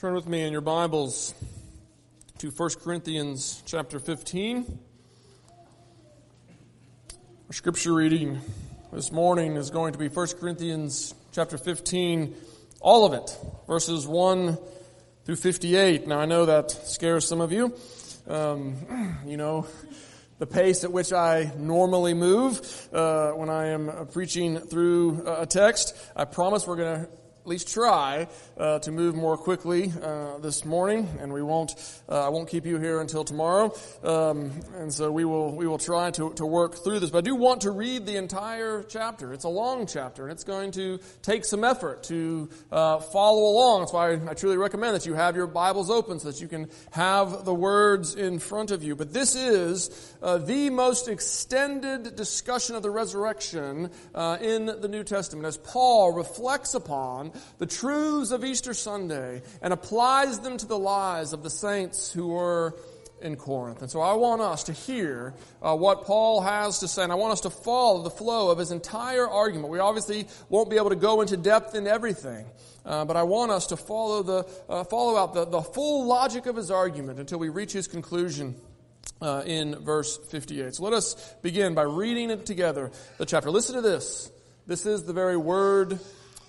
Turn with me in your Bibles to 1 Corinthians chapter 15. Our scripture reading this morning is going to be 1 Corinthians chapter 15, all of it, verses 1 through 58. Now I know that scares some of you. Um, you know, the pace at which I normally move uh, when I am preaching through a text. I promise we're going to least try uh, to move more quickly uh, this morning, and we won't. Uh, I won't keep you here until tomorrow, um, and so we will we will try to, to work through this. But I do want to read the entire chapter. It's a long chapter, and it's going to take some effort to uh, follow along. That's why I truly recommend that you have your Bibles open so that you can have the words in front of you. But this is uh, the most extended discussion of the resurrection uh, in the New Testament, as Paul reflects upon the truths of Easter Sunday and applies them to the lives of the saints who were in Corinth. And so I want us to hear uh, what Paul has to say, and I want us to follow the flow of his entire argument. We obviously won't be able to go into depth in everything, uh, but I want us to follow the uh, follow out the, the full logic of his argument until we reach his conclusion. Uh, in verse 58. So let us begin by reading it together, the chapter. Listen to this. This is the very word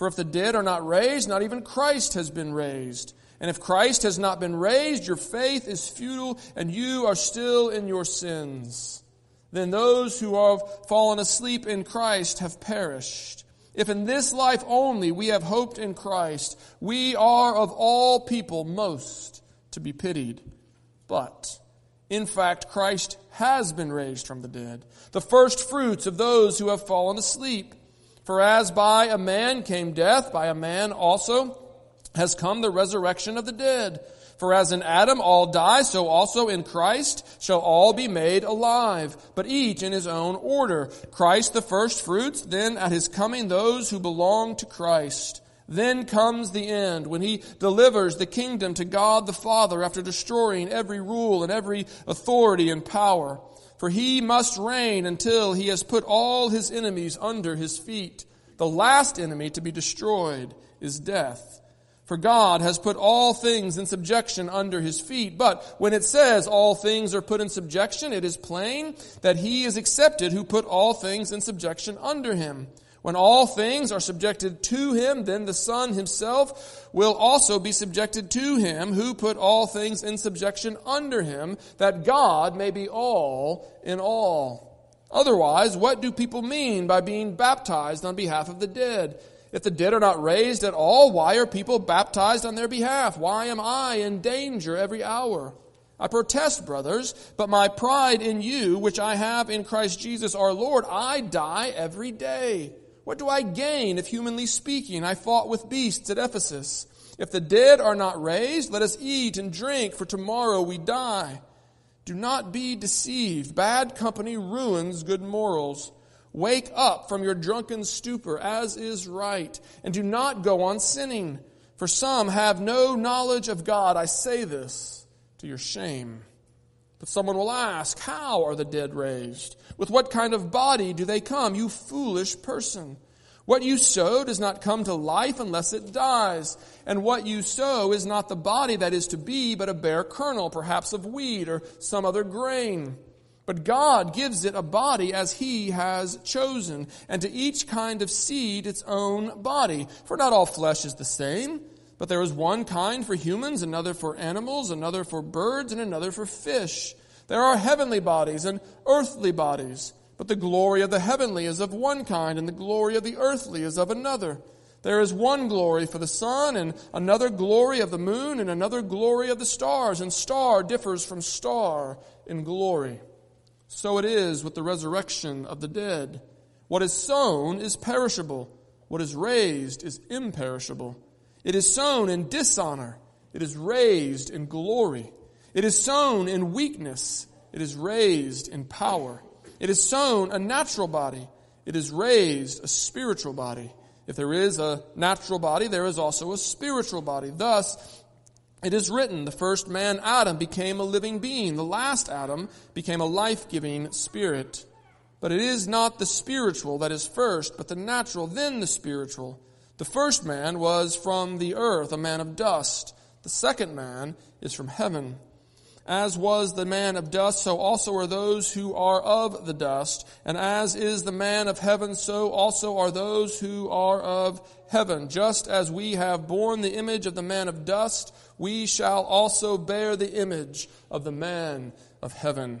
For if the dead are not raised, not even Christ has been raised. And if Christ has not been raised, your faith is futile and you are still in your sins. Then those who have fallen asleep in Christ have perished. If in this life only we have hoped in Christ, we are of all people most to be pitied. But, in fact, Christ has been raised from the dead, the first fruits of those who have fallen asleep. For as by a man came death, by a man also has come the resurrection of the dead. For as in Adam all die, so also in Christ shall all be made alive, but each in his own order. Christ the first fruits, then at his coming those who belong to Christ. Then comes the end, when he delivers the kingdom to God the Father after destroying every rule and every authority and power. For he must reign until he has put all his enemies under his feet. The last enemy to be destroyed is death. For God has put all things in subjection under his feet. But when it says all things are put in subjection, it is plain that he is accepted who put all things in subjection under him. When all things are subjected to him, then the Son himself will also be subjected to him who put all things in subjection under him, that God may be all in all. Otherwise, what do people mean by being baptized on behalf of the dead? If the dead are not raised at all, why are people baptized on their behalf? Why am I in danger every hour? I protest, brothers, but my pride in you, which I have in Christ Jesus our Lord, I die every day. What do I gain if humanly speaking I fought with beasts at Ephesus? If the dead are not raised, let us eat and drink, for tomorrow we die. Do not be deceived. Bad company ruins good morals. Wake up from your drunken stupor, as is right, and do not go on sinning. For some have no knowledge of God. I say this to your shame. But someone will ask, How are the dead raised? With what kind of body do they come? You foolish person. What you sow does not come to life unless it dies. And what you sow is not the body that is to be, but a bare kernel, perhaps of wheat or some other grain. But God gives it a body as He has chosen, and to each kind of seed its own body. For not all flesh is the same, but there is one kind for humans, another for animals, another for birds, and another for fish. There are heavenly bodies and earthly bodies, but the glory of the heavenly is of one kind, and the glory of the earthly is of another. There is one glory for the sun, and another glory of the moon, and another glory of the stars, and star differs from star in glory. So it is with the resurrection of the dead. What is sown is perishable, what is raised is imperishable. It is sown in dishonor. It is raised in glory. It is sown in weakness. It is raised in power. It is sown a natural body. It is raised a spiritual body. If there is a natural body, there is also a spiritual body. Thus, it is written, the first man, Adam, became a living being. The last Adam became a life-giving spirit. But it is not the spiritual that is first, but the natural, then the spiritual. The first man was from the earth, a man of dust. The second man is from heaven. As was the man of dust, so also are those who are of the dust. And as is the man of heaven, so also are those who are of heaven. Just as we have borne the image of the man of dust, we shall also bear the image of the man of heaven.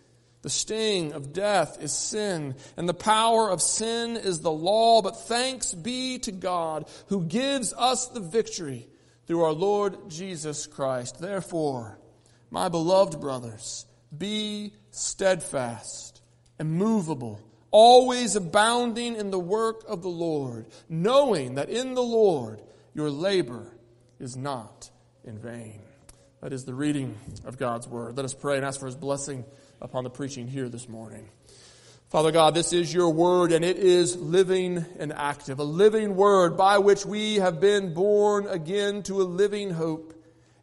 The sting of death is sin, and the power of sin is the law, but thanks be to God who gives us the victory through our Lord Jesus Christ. Therefore, my beloved brothers, be steadfast, immovable, always abounding in the work of the Lord, knowing that in the Lord your labor is not in vain. That is the reading of God's word. Let us pray and ask for his blessing upon the preaching here this morning. Father God, this is your word and it is living and active, a living word by which we have been born again to a living hope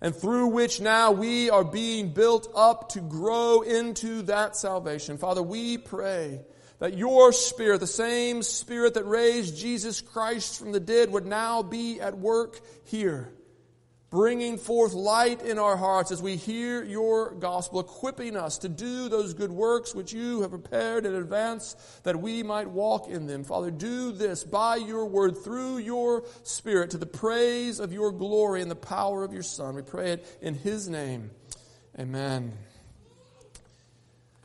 and through which now we are being built up to grow into that salvation. Father, we pray that your spirit, the same spirit that raised Jesus Christ from the dead would now be at work here bringing forth light in our hearts as we hear your gospel, equipping us to do those good works which you have prepared in advance that we might walk in them. Father, do this by your word through your spirit to the praise of your glory and the power of your Son. We pray it in his name. Amen.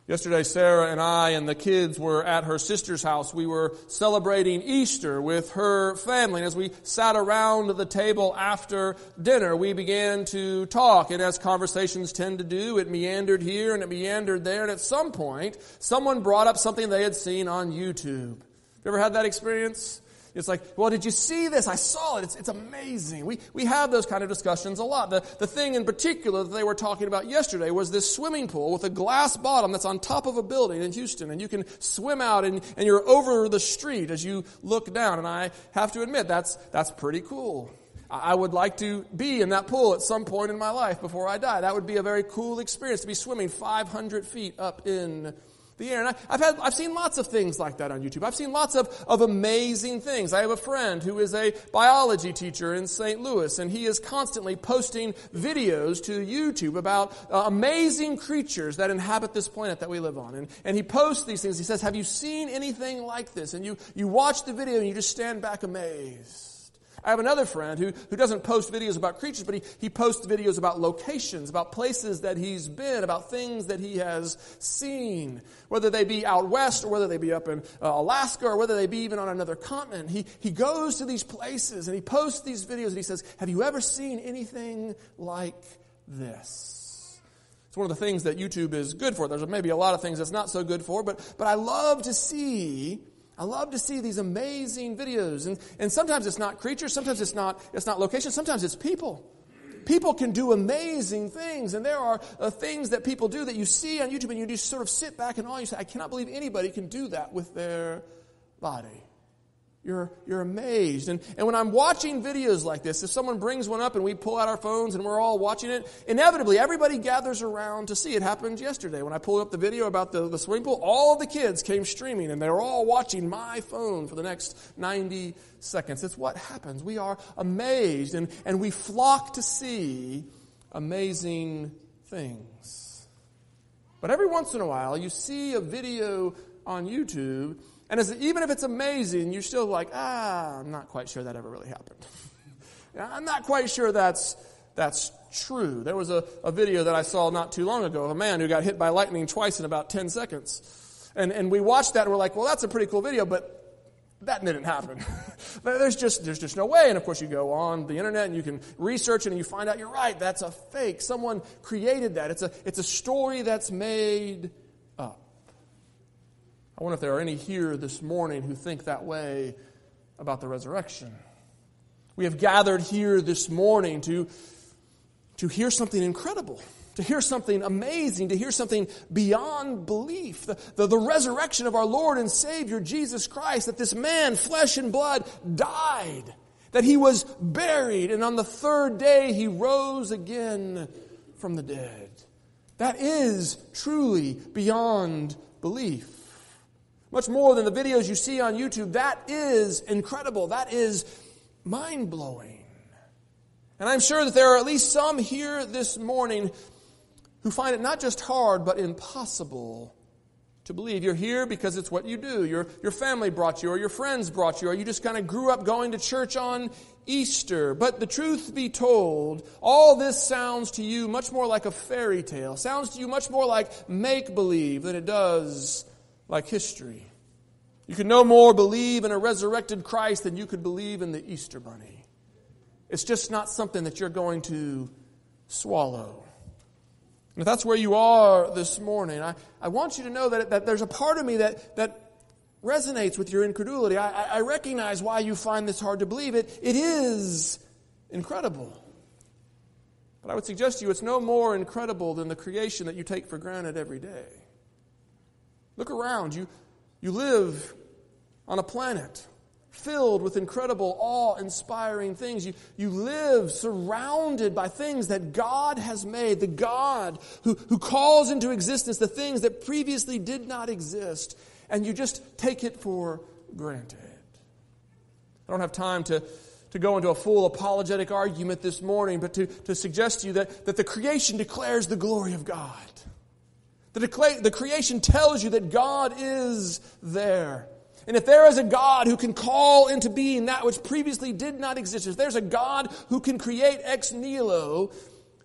Yesterday, Sarah and I and the kids were at her sister's house. We were celebrating Easter with her family. And as we sat around the table after dinner, we began to talk. And as conversations tend to do, it meandered here and it meandered there. And at some point, someone brought up something they had seen on YouTube. You ever had that experience? It's like, well, did you see this? I saw it. It's, it's amazing. We, we have those kind of discussions a lot. The, the thing in particular that they were talking about yesterday was this swimming pool with a glass bottom that's on top of a building in Houston. And you can swim out and, and you're over the street as you look down. And I have to admit, that's, that's pretty cool. I would like to be in that pool at some point in my life before I die. That would be a very cool experience to be swimming 500 feet up in the air. And I, have had, I've seen lots of things like that on YouTube. I've seen lots of, of amazing things. I have a friend who is a biology teacher in St. Louis, and he is constantly posting videos to YouTube about uh, amazing creatures that inhabit this planet that we live on. And, and he posts these things. He says, have you seen anything like this? And you, you watch the video and you just stand back amazed. I have another friend who, who doesn't post videos about creatures, but he, he posts videos about locations, about places that he's been, about things that he has seen, whether they be out west or whether they be up in uh, Alaska or whether they be even on another continent. He, he goes to these places and he posts these videos and he says, Have you ever seen anything like this? It's one of the things that YouTube is good for. There's maybe a lot of things that's not so good for, but, but I love to see I love to see these amazing videos. And, and sometimes it's not creatures, sometimes it's not, it's not location, sometimes it's people. People can do amazing things, and there are uh, things that people do that you see on YouTube, and you just sort of sit back and all you say, I cannot believe anybody can do that with their body. You're, you're amazed. And, and when I'm watching videos like this, if someone brings one up and we pull out our phones and we're all watching it, inevitably everybody gathers around to see. It happened yesterday when I pulled up the video about the, the swimming pool. All of the kids came streaming and they were all watching my phone for the next 90 seconds. It's what happens. We are amazed and, and we flock to see amazing things. But every once in a while, you see a video on YouTube and as, even if it's amazing, you're still like, ah, I'm not quite sure that ever really happened. I'm not quite sure that's, that's true. There was a, a video that I saw not too long ago of a man who got hit by lightning twice in about 10 seconds. And, and we watched that and we're like, well, that's a pretty cool video, but that didn't happen. there's just, there's just no way. And of course you go on the internet and you can research it and you find out you're right. That's a fake. Someone created that. It's a, it's a story that's made I wonder if there are any here this morning who think that way about the resurrection. We have gathered here this morning to, to hear something incredible, to hear something amazing, to hear something beyond belief. The, the, the, resurrection of our Lord and Savior Jesus Christ, that this man, flesh and blood, died, that he was buried, and on the third day he rose again from the dead. That is truly beyond belief much more than the videos you see on YouTube. That is incredible. That is mind blowing. And I'm sure that there are at least some here this morning who find it not just hard, but impossible to believe. You're here because it's what you do. Your, your family brought you, or your friends brought you, or you just kind of grew up going to church on Easter. But the truth be told, all this sounds to you much more like a fairy tale, sounds to you much more like make believe than it does like history. You can no more believe in a resurrected Christ than you could believe in the Easter Bunny. It's just not something that you're going to swallow. And if that's where you are this morning, I, I want you to know that, that there's a part of me that, that resonates with your incredulity. I, I recognize why you find this hard to believe. It, it is incredible. But I would suggest to you it's no more incredible than the creation that you take for granted every day. Look around. You, you live on a planet filled with incredible, awe inspiring things. You, you live surrounded by things that God has made, the God who, who calls into existence the things that previously did not exist, and you just take it for granted. I don't have time to, to go into a full apologetic argument this morning, but to, to suggest to you that, that the creation declares the glory of God. The, the creation tells you that God is there. And if there is a God who can call into being that which previously did not exist, if there's a God who can create ex nihilo,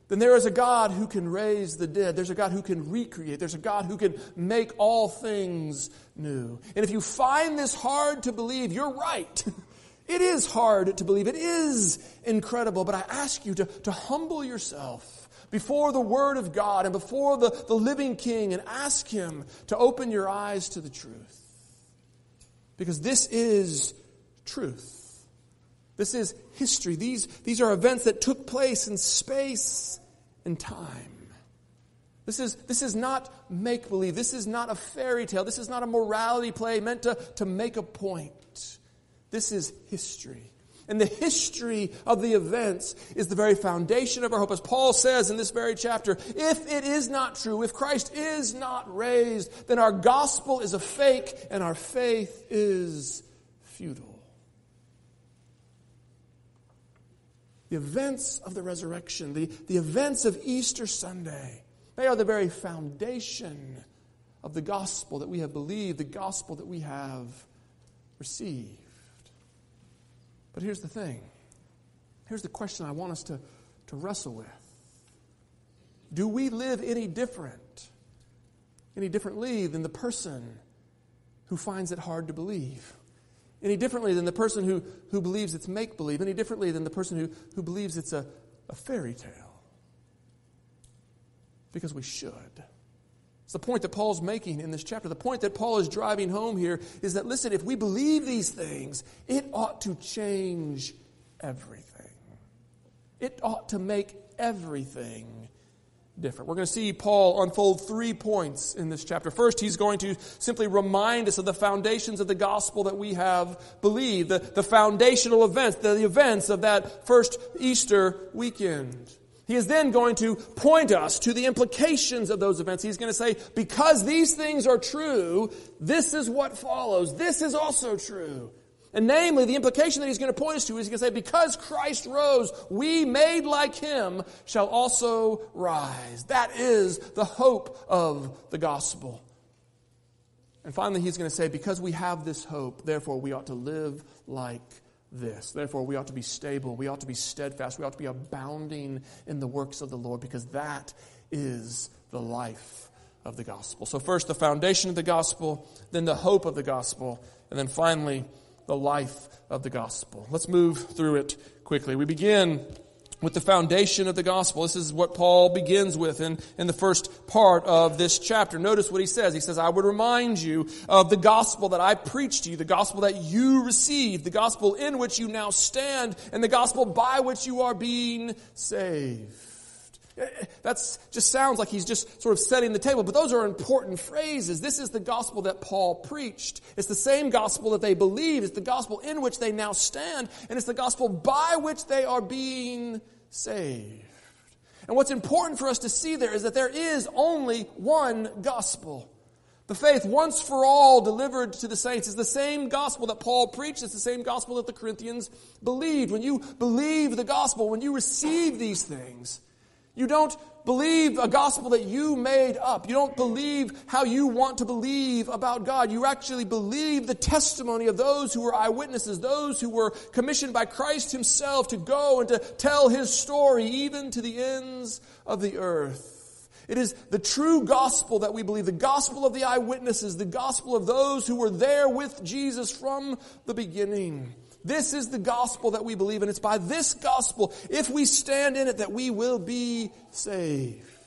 then there is a God who can raise the dead. There's a God who can recreate. There's a God who can make all things new. And if you find this hard to believe, you're right. It is hard to believe. It is incredible. But I ask you to, to humble yourself before the Word of God and before the, the living King and ask Him to open your eyes to the truth. Because this is truth. This is history. These, these are events that took place in space and time. This is, this is not make believe. This is not a fairy tale. This is not a morality play meant to, to make a point. This is history. And the history of the events is the very foundation of our hope. As Paul says in this very chapter, if it is not true, if Christ is not raised, then our gospel is a fake and our faith is futile. The events of the resurrection, the, the events of Easter Sunday, they are the very foundation of the gospel that we have believed, the gospel that we have received. But here's the thing here's the question I want us to, to wrestle with Do we live any different, any differently than the person who finds it hard to believe? Any differently than the person who, who believes it's make believe? Any differently than the person who, who believes it's a, a fairy tale? Because we should. It's the point that Paul's making in this chapter. The point that Paul is driving home here is that, listen, if we believe these things, it ought to change everything. It ought to make everything different. We're going to see Paul unfold three points in this chapter. First, he's going to simply remind us of the foundations of the gospel that we have believed, the, the foundational events, the events of that first Easter weekend. He is then going to point us to the implications of those events. He's going to say, because these things are true, this is what follows. This is also true. And namely, the implication that he's going to point us to is he's going to say, because Christ rose, we made like him shall also rise. That is the hope of the gospel. And finally, he's going to say, because we have this hope, therefore we ought to live like this. Therefore, we ought to be stable, we ought to be steadfast, we ought to be abounding in the works of the Lord because that is the life of the gospel. So, first, the foundation of the gospel, then the hope of the gospel, and then finally, the life of the gospel. Let's move through it quickly. We begin with the foundation of the gospel. This is what Paul begins with in, in the first part of this chapter. Notice what he says. He says, I would remind you of the gospel that I preached to you, the gospel that you received, the gospel in which you now stand, and the gospel by which you are being saved. That just sounds like he's just sort of setting the table, but those are important phrases. This is the gospel that Paul preached. It's the same gospel that they believe. It's the gospel in which they now stand, and it's the gospel by which they are being saved. And what's important for us to see there is that there is only one gospel. The faith once for all delivered to the saints is the same gospel that Paul preached. It's the same gospel that the Corinthians believed. When you believe the gospel, when you receive these things, you don't believe a gospel that you made up. You don't believe how you want to believe about God. You actually believe the testimony of those who were eyewitnesses, those who were commissioned by Christ Himself to go and to tell His story even to the ends of the earth. It is the true gospel that we believe, the gospel of the eyewitnesses, the gospel of those who were there with Jesus from the beginning. This is the gospel that we believe, and it's by this gospel, if we stand in it, that we will be saved.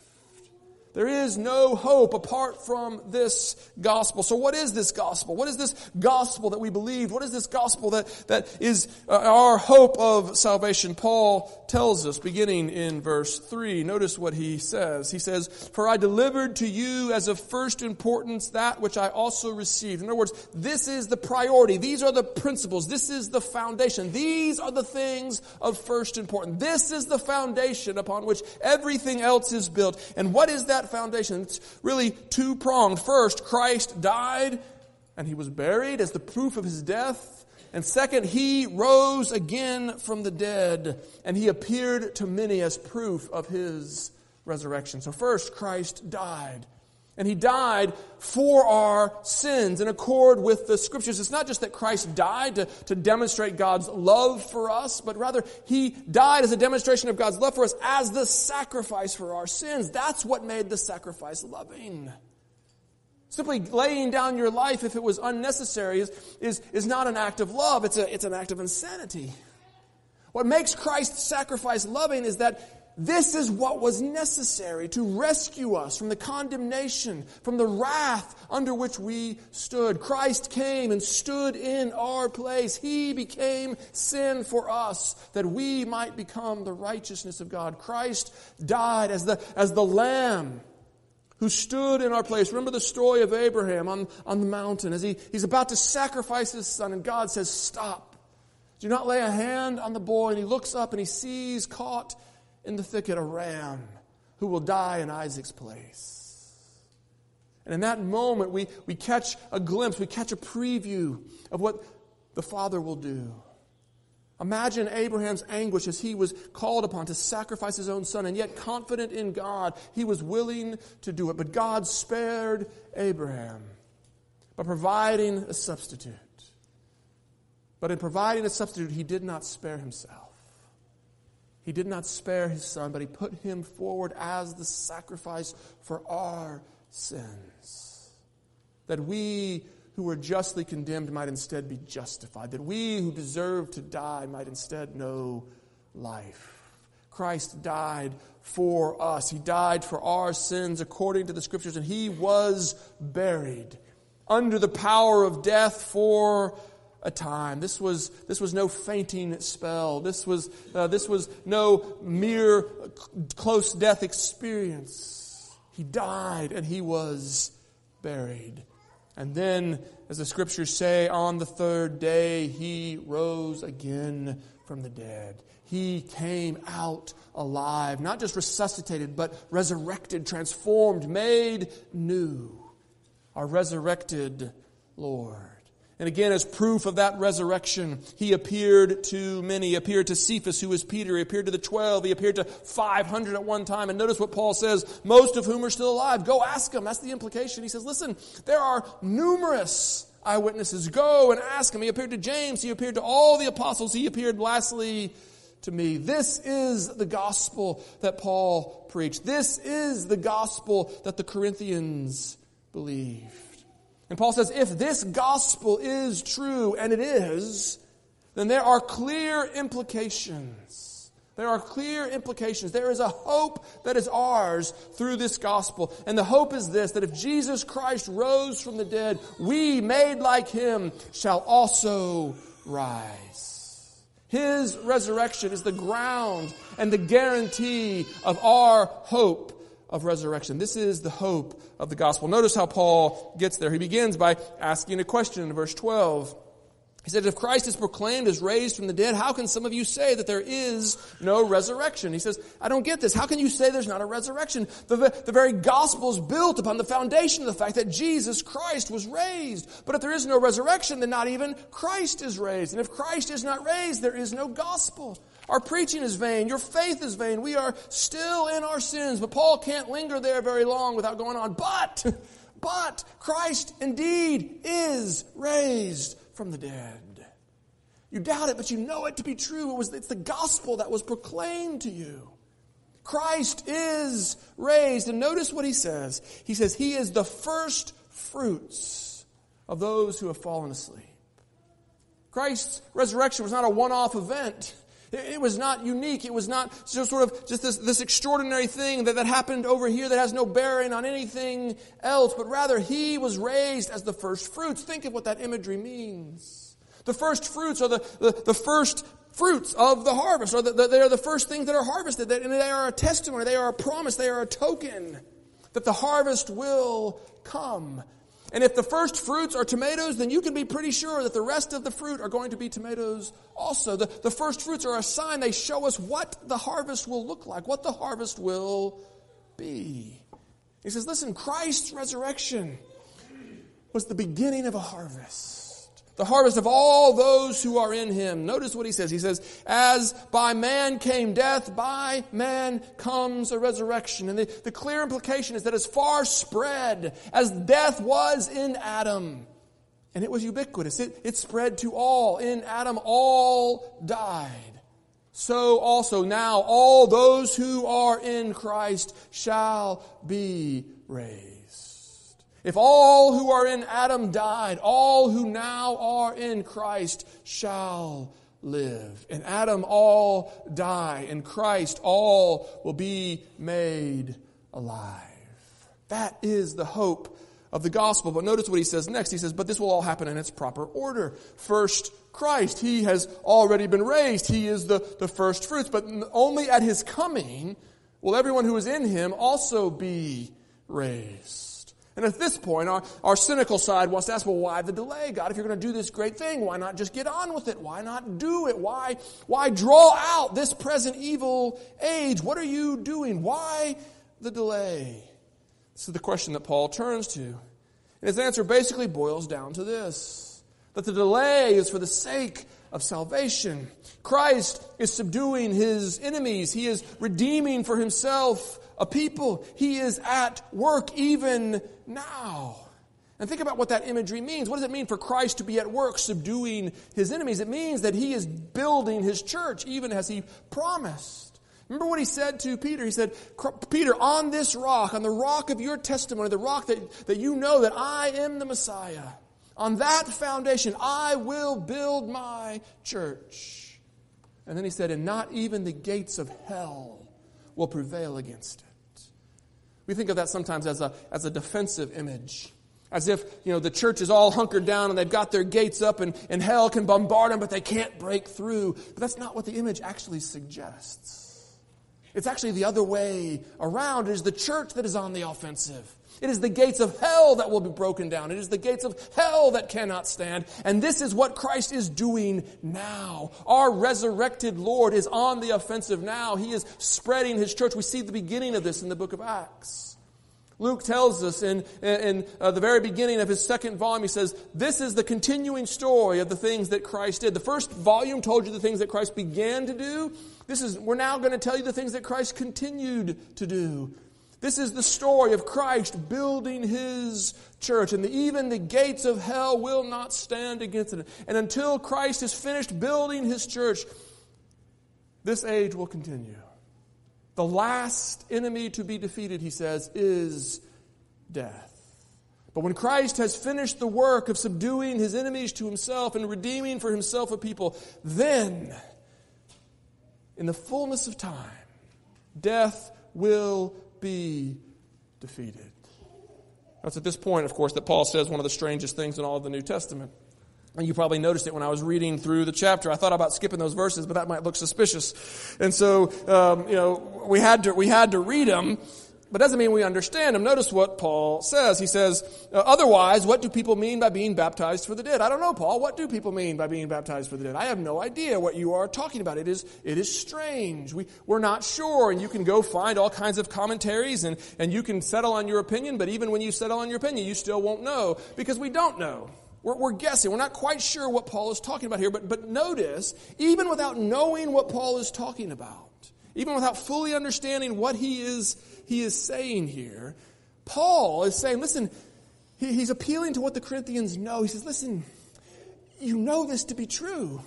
There is no hope apart from this gospel. So what is this gospel? What is this gospel that we believe? What is this gospel that, that is uh, our hope of salvation? Paul tells us beginning in verse 3. Notice what he says. He says, For I delivered to you as of first importance that which I also received. In other words, this is the priority. These are the principles. This is the foundation. These are the things of first importance. This is the foundation upon which everything else is built. And what is that that foundation. It's really two pronged. First, Christ died and he was buried as the proof of his death. And second, he rose again from the dead and he appeared to many as proof of his resurrection. So first, Christ died. And he died for our sins in accord with the scriptures. It's not just that Christ died to, to demonstrate God's love for us, but rather he died as a demonstration of God's love for us as the sacrifice for our sins. That's what made the sacrifice loving. Simply laying down your life if it was unnecessary is, is, is not an act of love, it's, a, it's an act of insanity. What makes Christ's sacrifice loving is that this is what was necessary to rescue us from the condemnation, from the wrath under which we stood. Christ came and stood in our place. He became sin for us that we might become the righteousness of God. Christ died as the, as the lamb who stood in our place. Remember the story of Abraham on, on the mountain as he, he's about to sacrifice his son and God says, stop. Do not lay a hand on the boy. And he looks up and he sees caught in the thicket a ram who will die in Isaac's place. And in that moment, we, we catch a glimpse, we catch a preview of what the Father will do. Imagine Abraham's anguish as he was called upon to sacrifice his own son, and yet confident in God, he was willing to do it. But God spared Abraham by providing a substitute. But in providing a substitute, he did not spare himself. He did not spare his son, but he put him forward as the sacrifice for our sins. That we who were justly condemned might instead be justified. That we who deserve to die might instead know life. Christ died for us. He died for our sins according to the scriptures, and he was buried under the power of death for a time. This was, this was no fainting spell. This was, uh, this was no mere close death experience. He died and he was buried. And then, as the scriptures say, on the third day he rose again from the dead. He came out alive, not just resuscitated, but resurrected, transformed, made new. Our resurrected Lord. And again, as proof of that resurrection, he appeared to many. He appeared to Cephas, who was Peter. He appeared to the twelve. He appeared to 500 at one time. And notice what Paul says, most of whom are still alive. Go ask them. That's the implication. He says, listen, there are numerous eyewitnesses. Go and ask them. He appeared to James. He appeared to all the apostles. He appeared lastly to me. This is the gospel that Paul preached. This is the gospel that the Corinthians believe. And Paul says, if this gospel is true, and it is, then there are clear implications. There are clear implications. There is a hope that is ours through this gospel. And the hope is this, that if Jesus Christ rose from the dead, we, made like him, shall also rise. His resurrection is the ground and the guarantee of our hope of resurrection. This is the hope of the gospel. Notice how Paul gets there. He begins by asking a question in verse 12. He said, if Christ is proclaimed as raised from the dead, how can some of you say that there is no resurrection? He says, I don't get this. How can you say there's not a resurrection? The, the very gospel is built upon the foundation of the fact that Jesus Christ was raised. But if there is no resurrection, then not even Christ is raised. And if Christ is not raised, there is no gospel. Our preaching is vain. Your faith is vain. We are still in our sins. But Paul can't linger there very long without going on. But, but Christ indeed is raised from the dead. You doubt it, but you know it to be true. It was, it's the gospel that was proclaimed to you. Christ is raised. And notice what he says. He says, He is the first fruits of those who have fallen asleep. Christ's resurrection was not a one off event. It was not unique. It was not just sort of just this, this extraordinary thing that, that happened over here that has no bearing on anything else, but rather he was raised as the first fruits. Think of what that imagery means. The first fruits are the, the, the first fruits of the harvest, or the, the, they are the first things that are harvested, and they are a testimony, they are a promise, they are a token that the harvest will come. And if the first fruits are tomatoes, then you can be pretty sure that the rest of the fruit are going to be tomatoes also. The, the first fruits are a sign. They show us what the harvest will look like, what the harvest will be. He says, listen, Christ's resurrection was the beginning of a harvest the harvest of all those who are in him. Notice what he says. He says, as by man came death, by man comes a resurrection. And the, the clear implication is that as far spread as death was in Adam, and it was ubiquitous, it, it spread to all. In Adam, all died. So also now all those who are in Christ shall be raised. If all who are in Adam died, all who now are in Christ shall live. In Adam all die, in Christ all will be made alive. That is the hope of the gospel. But notice what he says next. He says, but this will all happen in its proper order. First, Christ. He has already been raised. He is the, the first fruits. But only at his coming will everyone who is in him also be raised. And at this point, our, our cynical side wants to ask, well, why the delay, God? If you're going to do this great thing, why not just get on with it? Why not do it? Why, why draw out this present evil age? What are you doing? Why the delay? This is the question that Paul turns to. And his answer basically boils down to this that the delay is for the sake of salvation. Christ is subduing his enemies. He is redeeming for himself a people. He is at work even now. And think about what that imagery means. What does it mean for Christ to be at work subduing his enemies? It means that he is building his church even as he promised. Remember what he said to Peter? He said, Peter, on this rock, on the rock of your testimony, the rock that, that you know that I am the Messiah, on that foundation I will build my church. And then he said, and not even the gates of hell will prevail against it. We think of that sometimes as a, as a defensive image. As if, you know, the church is all hunkered down and they've got their gates up and, and hell can bombard them, but they can't break through. But that's not what the image actually suggests. It's actually the other way around. It is the church that is on the offensive. It is the gates of hell that will be broken down. It is the gates of hell that cannot stand. And this is what Christ is doing now. Our resurrected Lord is on the offensive now. He is spreading his church. We see the beginning of this in the book of Acts. Luke tells us in, in uh, the very beginning of his second volume, he says, This is the continuing story of the things that Christ did. The first volume told you the things that Christ began to do. This is, we're now going to tell you the things that Christ continued to do. This is the story of Christ building his church, and the, even the gates of hell will not stand against it. And until Christ is finished building his church, this age will continue. The last enemy to be defeated, he says, is death. But when Christ has finished the work of subduing his enemies to himself and redeeming for himself a people, then, in the fullness of time, death will be defeated. That's at this point, of course, that Paul says one of the strangest things in all of the New Testament. And you probably noticed it when I was reading through the chapter. I thought about skipping those verses, but that might look suspicious. And so, um, you know, we had to, we had to read them but doesn't mean we understand them. Notice what Paul says. He says, uh, otherwise, what do people mean by being baptized for the dead? I don't know, Paul. What do people mean by being baptized for the dead? I have no idea what you are talking about. It is, it is strange. We, we're not sure. And you can go find all kinds of commentaries and, and you can settle on your opinion, but even when you settle on your opinion, you still won't know because we don't know. We're, we're, guessing. We're not quite sure what Paul is talking about here, but, but notice, even without knowing what Paul is talking about, even without fully understanding what he is he is saying here. Paul is saying, listen, he, he's appealing to what the Corinthians know. He says, listen, you know this to be true.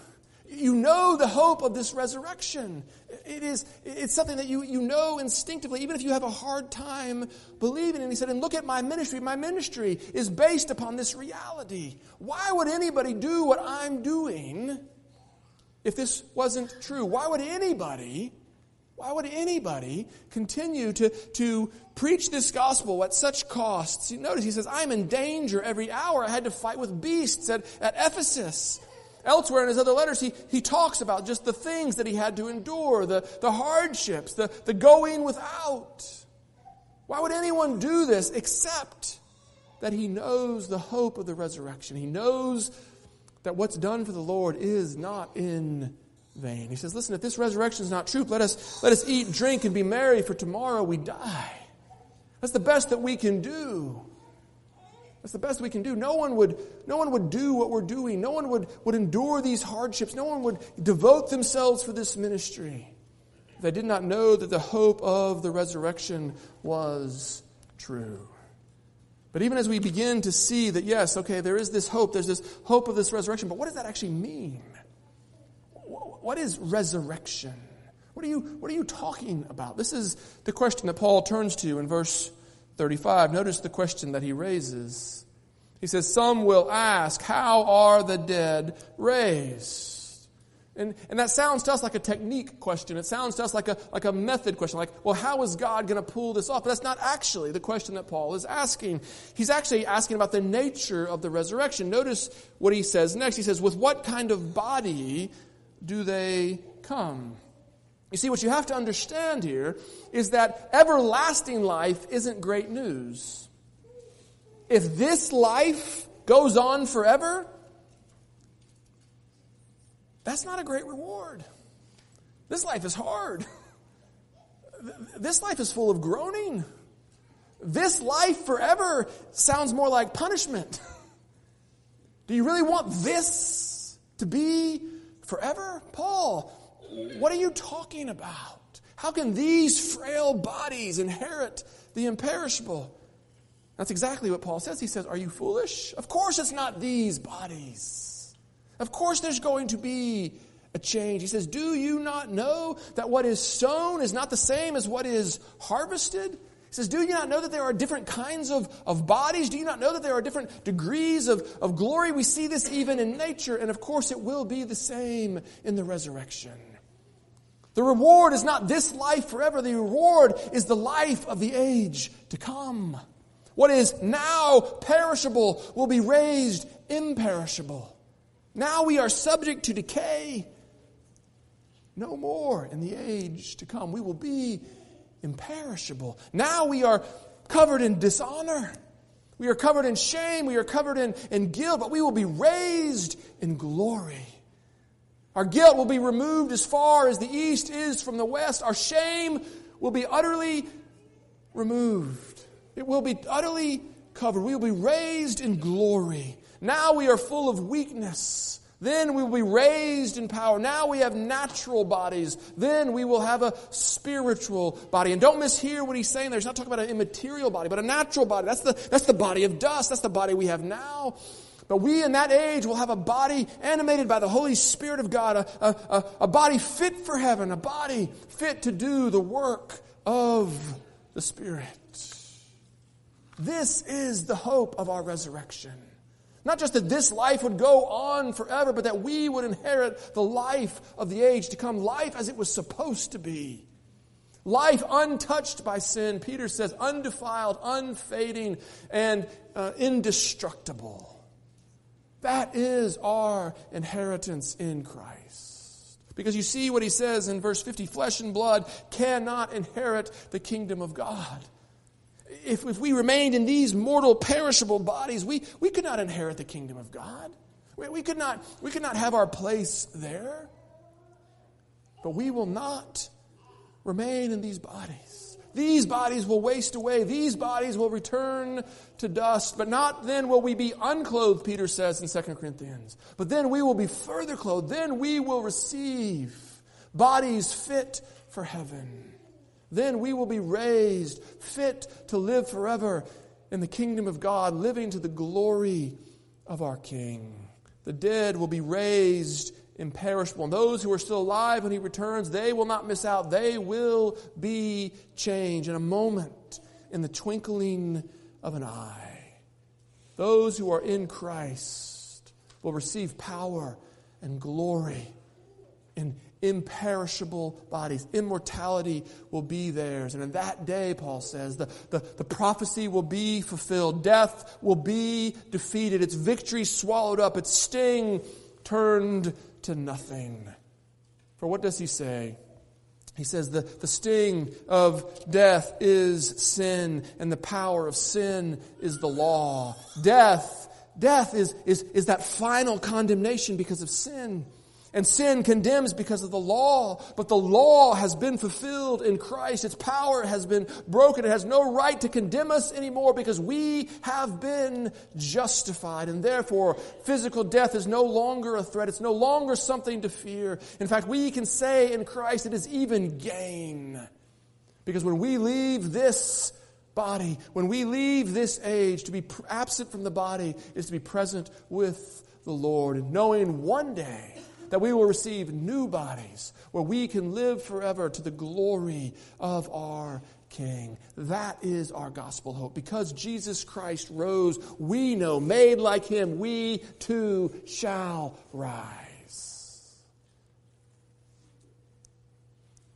You know the hope of this resurrection. It is, it's something that you, you know instinctively, even if you have a hard time believing. And he said, and look at my ministry. My ministry is based upon this reality. Why would anybody do what I'm doing if this wasn't true? Why would anybody why would anybody continue to, to preach this gospel at such costs? You notice he says, I'm in danger every hour. I had to fight with beasts at, at Ephesus. Elsewhere in his other letters, he, he talks about just the things that he had to endure, the, the hardships, the, the going without. Why would anyone do this except that he knows the hope of the resurrection? He knows that what's done for the Lord is not in vain. He says, listen, if this resurrection is not true, let us, let us eat, drink, and be merry, for tomorrow we die. That's the best that we can do. That's the best we can do. No one would, no one would do what we're doing. No one would, would endure these hardships. No one would devote themselves for this ministry. They did not know that the hope of the resurrection was true. But even as we begin to see that, yes, okay, there is this hope, there's this hope of this resurrection, but what does that actually mean? What is resurrection? What are you, what are you talking about? This is the question that Paul turns to in verse 35. Notice the question that he raises. He says, Some will ask, How are the dead raised? And, and that sounds to us like a technique question. It sounds to us like a, like a method question. Like, well, how is God going to pull this off? But that's not actually the question that Paul is asking. He's actually asking about the nature of the resurrection. Notice what he says next. He says, With what kind of body do they come? You see, what you have to understand here is that everlasting life isn't great news. if this life goes on forever, that's not a great reward. This life is hard. This life is full of groaning. This life forever sounds more like punishment. Do you really want this to be forever? Paul, what are you talking about? How can these frail bodies inherit the imperishable? That's exactly what Paul says. He says, Are you foolish? Of course it's not these bodies. Of course there's going to be a change. He says, Do you not know that what is sown is not the same as what is harvested? He says, Do you not know that there are different kinds of, of bodies? Do you not know that there are different degrees of, of glory? We see this even in nature, and of course it will be the same in the resurrection. The reward is not this life forever, the reward is the life of the age to come. What is now perishable will be raised imperishable. Now we are subject to decay. No more in the age to come. We will be imperishable. Now we are covered in dishonor. We are covered in shame. We are covered in, in guilt, but we will be raised in glory. Our guilt will be removed as far as the east is from the west. Our shame will be utterly removed. It will be utterly covered. We will be raised in glory. Now we are full of weakness. Then we will be raised in power. Now we have natural bodies. Then we will have a spiritual body. And don't mishear what he's saying there. He's not talking about an immaterial body, but a natural body. That's the, that's the body of dust. That's the body we have now. But we in that age will have a body animated by the Holy Spirit of God, a, a, a, body fit for heaven, a body fit to do the work of the Spirit. This is the hope of our resurrection. Not just that this life would go on forever, but that we would inherit the life of the age to come, life as it was supposed to be. Life untouched by sin, Peter says, undefiled, unfading, and uh, indestructible. That is our inheritance in Christ. Because you see what he says in verse 50 flesh and blood cannot inherit the kingdom of God. If, if we remained in these mortal, perishable bodies, we, we could not inherit the kingdom of God. We, we, could not, we could not have our place there. But we will not remain in these bodies. These bodies will waste away. These bodies will return to dust. But not then will we be unclothed, Peter says in 2 Corinthians. But then we will be further clothed. Then we will receive bodies fit for heaven. Then we will be raised, fit to live forever in the kingdom of God, living to the glory of our King. The dead will be raised imperishable. And those who are still alive when he returns, they will not miss out. They will be changed in a moment, in the twinkling of an eye. Those who are in Christ will receive power and glory in imperishable bodies. Immortality will be theirs. And in that day, Paul says, the, the, the prophecy will be fulfilled. Death will be defeated. Its victory swallowed up. Its sting turned to nothing. For what does he say? He says the, the sting of death is sin, and the power of sin is the law. Death, death is, is, is that final condemnation because of sin. And sin condemns because of the law, but the law has been fulfilled in Christ. Its power has been broken. It has no right to condemn us anymore because we have been justified. And therefore, physical death is no longer a threat. It's no longer something to fear. In fact, we can say in Christ it is even gain. Because when we leave this body, when we leave this age, to be absent from the body is to be present with the Lord, And knowing one day that we will receive new bodies where we can live forever to the glory of our King. That is our gospel hope. Because Jesus Christ rose, we know, made like him, we too shall rise.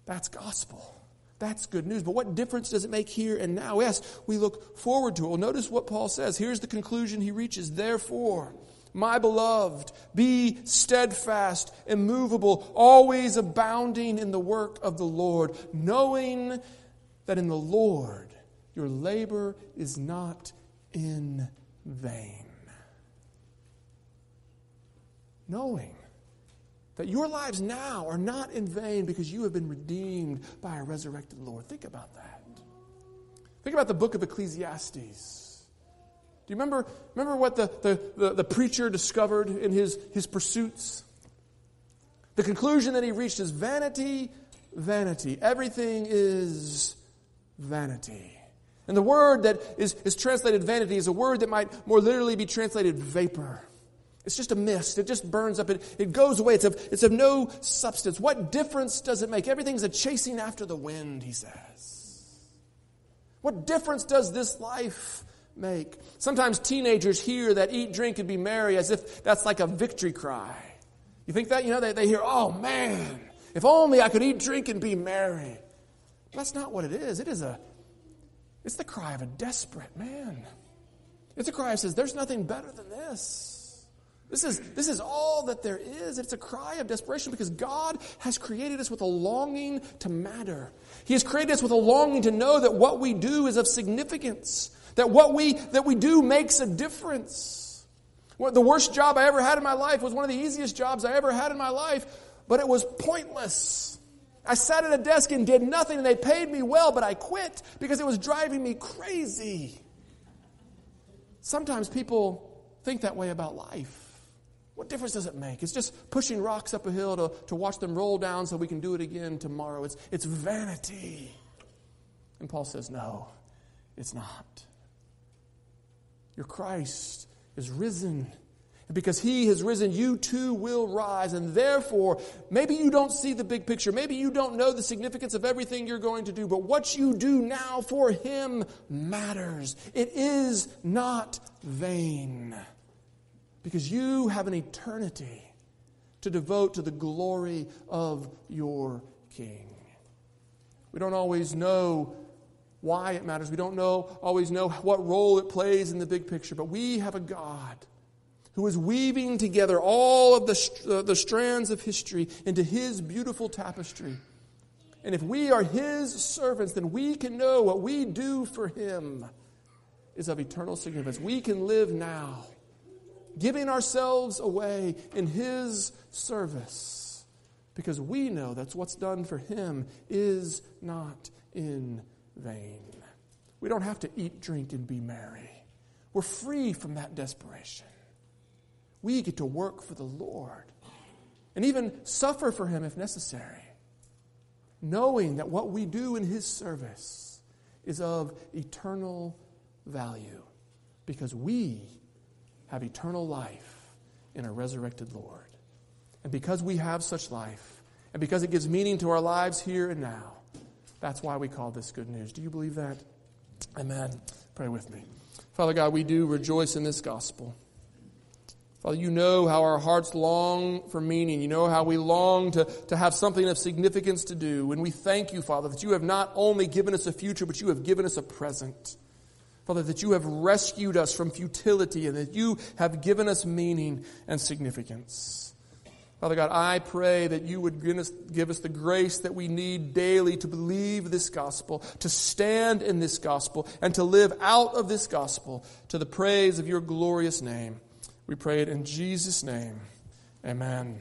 That's gospel. That's good news. But what difference does it make here and now? Yes, we look forward to it. Well, notice what Paul says. Here's the conclusion he reaches. Therefore, my beloved, be steadfast, immovable, always abounding in the work of the Lord, knowing that in the Lord your labor is not in vain. Knowing that your lives now are not in vain because you have been redeemed by a resurrected Lord. Think about that. Think about the book of Ecclesiastes. Do you remember, remember what the, the, the, the preacher discovered in his, his pursuits? The conclusion that he reached is vanity, vanity. Everything is vanity. And the word that is, is translated vanity is a word that might more literally be translated vapor. It's just a mist. It just burns up. It, it goes away. It's of, it's of no substance. What difference does it make? Everything's a chasing after the wind, he says. What difference does this life make? Sometimes teenagers hear that eat, drink, and be merry as if that's like a victory cry. You think that? You know, they, they hear, oh man, if only I could eat, drink, and be merry. That's not what it is. It is a it's the cry of a desperate man. It's a cry that says, There's nothing better than this. This is, this is all that there is. It's a cry of desperation because God has created us with a longing to matter. He has created us with a longing to know that what we do is of significance, that what we, that we do makes a difference. The worst job I ever had in my life was one of the easiest jobs I ever had in my life, but it was pointless. I sat at a desk and did nothing, and they paid me well, but I quit because it was driving me crazy. Sometimes people think that way about life. What difference does it make? It's just pushing rocks up a hill to, to watch them roll down so we can do it again tomorrow. It's, it's vanity. And Paul says, No, it's not. Your Christ is risen and because he has risen, you too will rise. And therefore, maybe you don't see the big picture. Maybe you don't know the significance of everything you're going to do. But what you do now for him matters. It is not vain. Because you have an eternity to devote to the glory of your King. We don't always know why it matters. We don't know, always know what role it plays in the big picture. But we have a God who is weaving together all of the, uh, the strands of history into his beautiful tapestry. And if we are his servants, then we can know what we do for him is of eternal significance. We can live now, giving ourselves away in his service, because we know that's what's done for him is not in vain. We don't have to eat, drink, and be merry. We're free from that desperation. We get to work for the Lord and even suffer for Him if necessary, knowing that what we do in His service is of eternal value because we have eternal life in a resurrected Lord. And because we have such life, and because it gives meaning to our lives here and now, that's why we call this good news. Do you believe that? Amen. Pray with me. Father God, we do rejoice in this gospel. Father, you know how our hearts long for meaning. You know how we long to, to have something of significance to do. And we thank you, Father, that you have not only given us a future, but you have given us a present. Father, that you have rescued us from futility and that you have given us meaning and significance. Father God, I pray that you would give us, give us the grace that we need daily to believe this gospel, to stand in this gospel, and to live out of this gospel to the praise of your glorious name. We pray it in Jesus' name. Amen.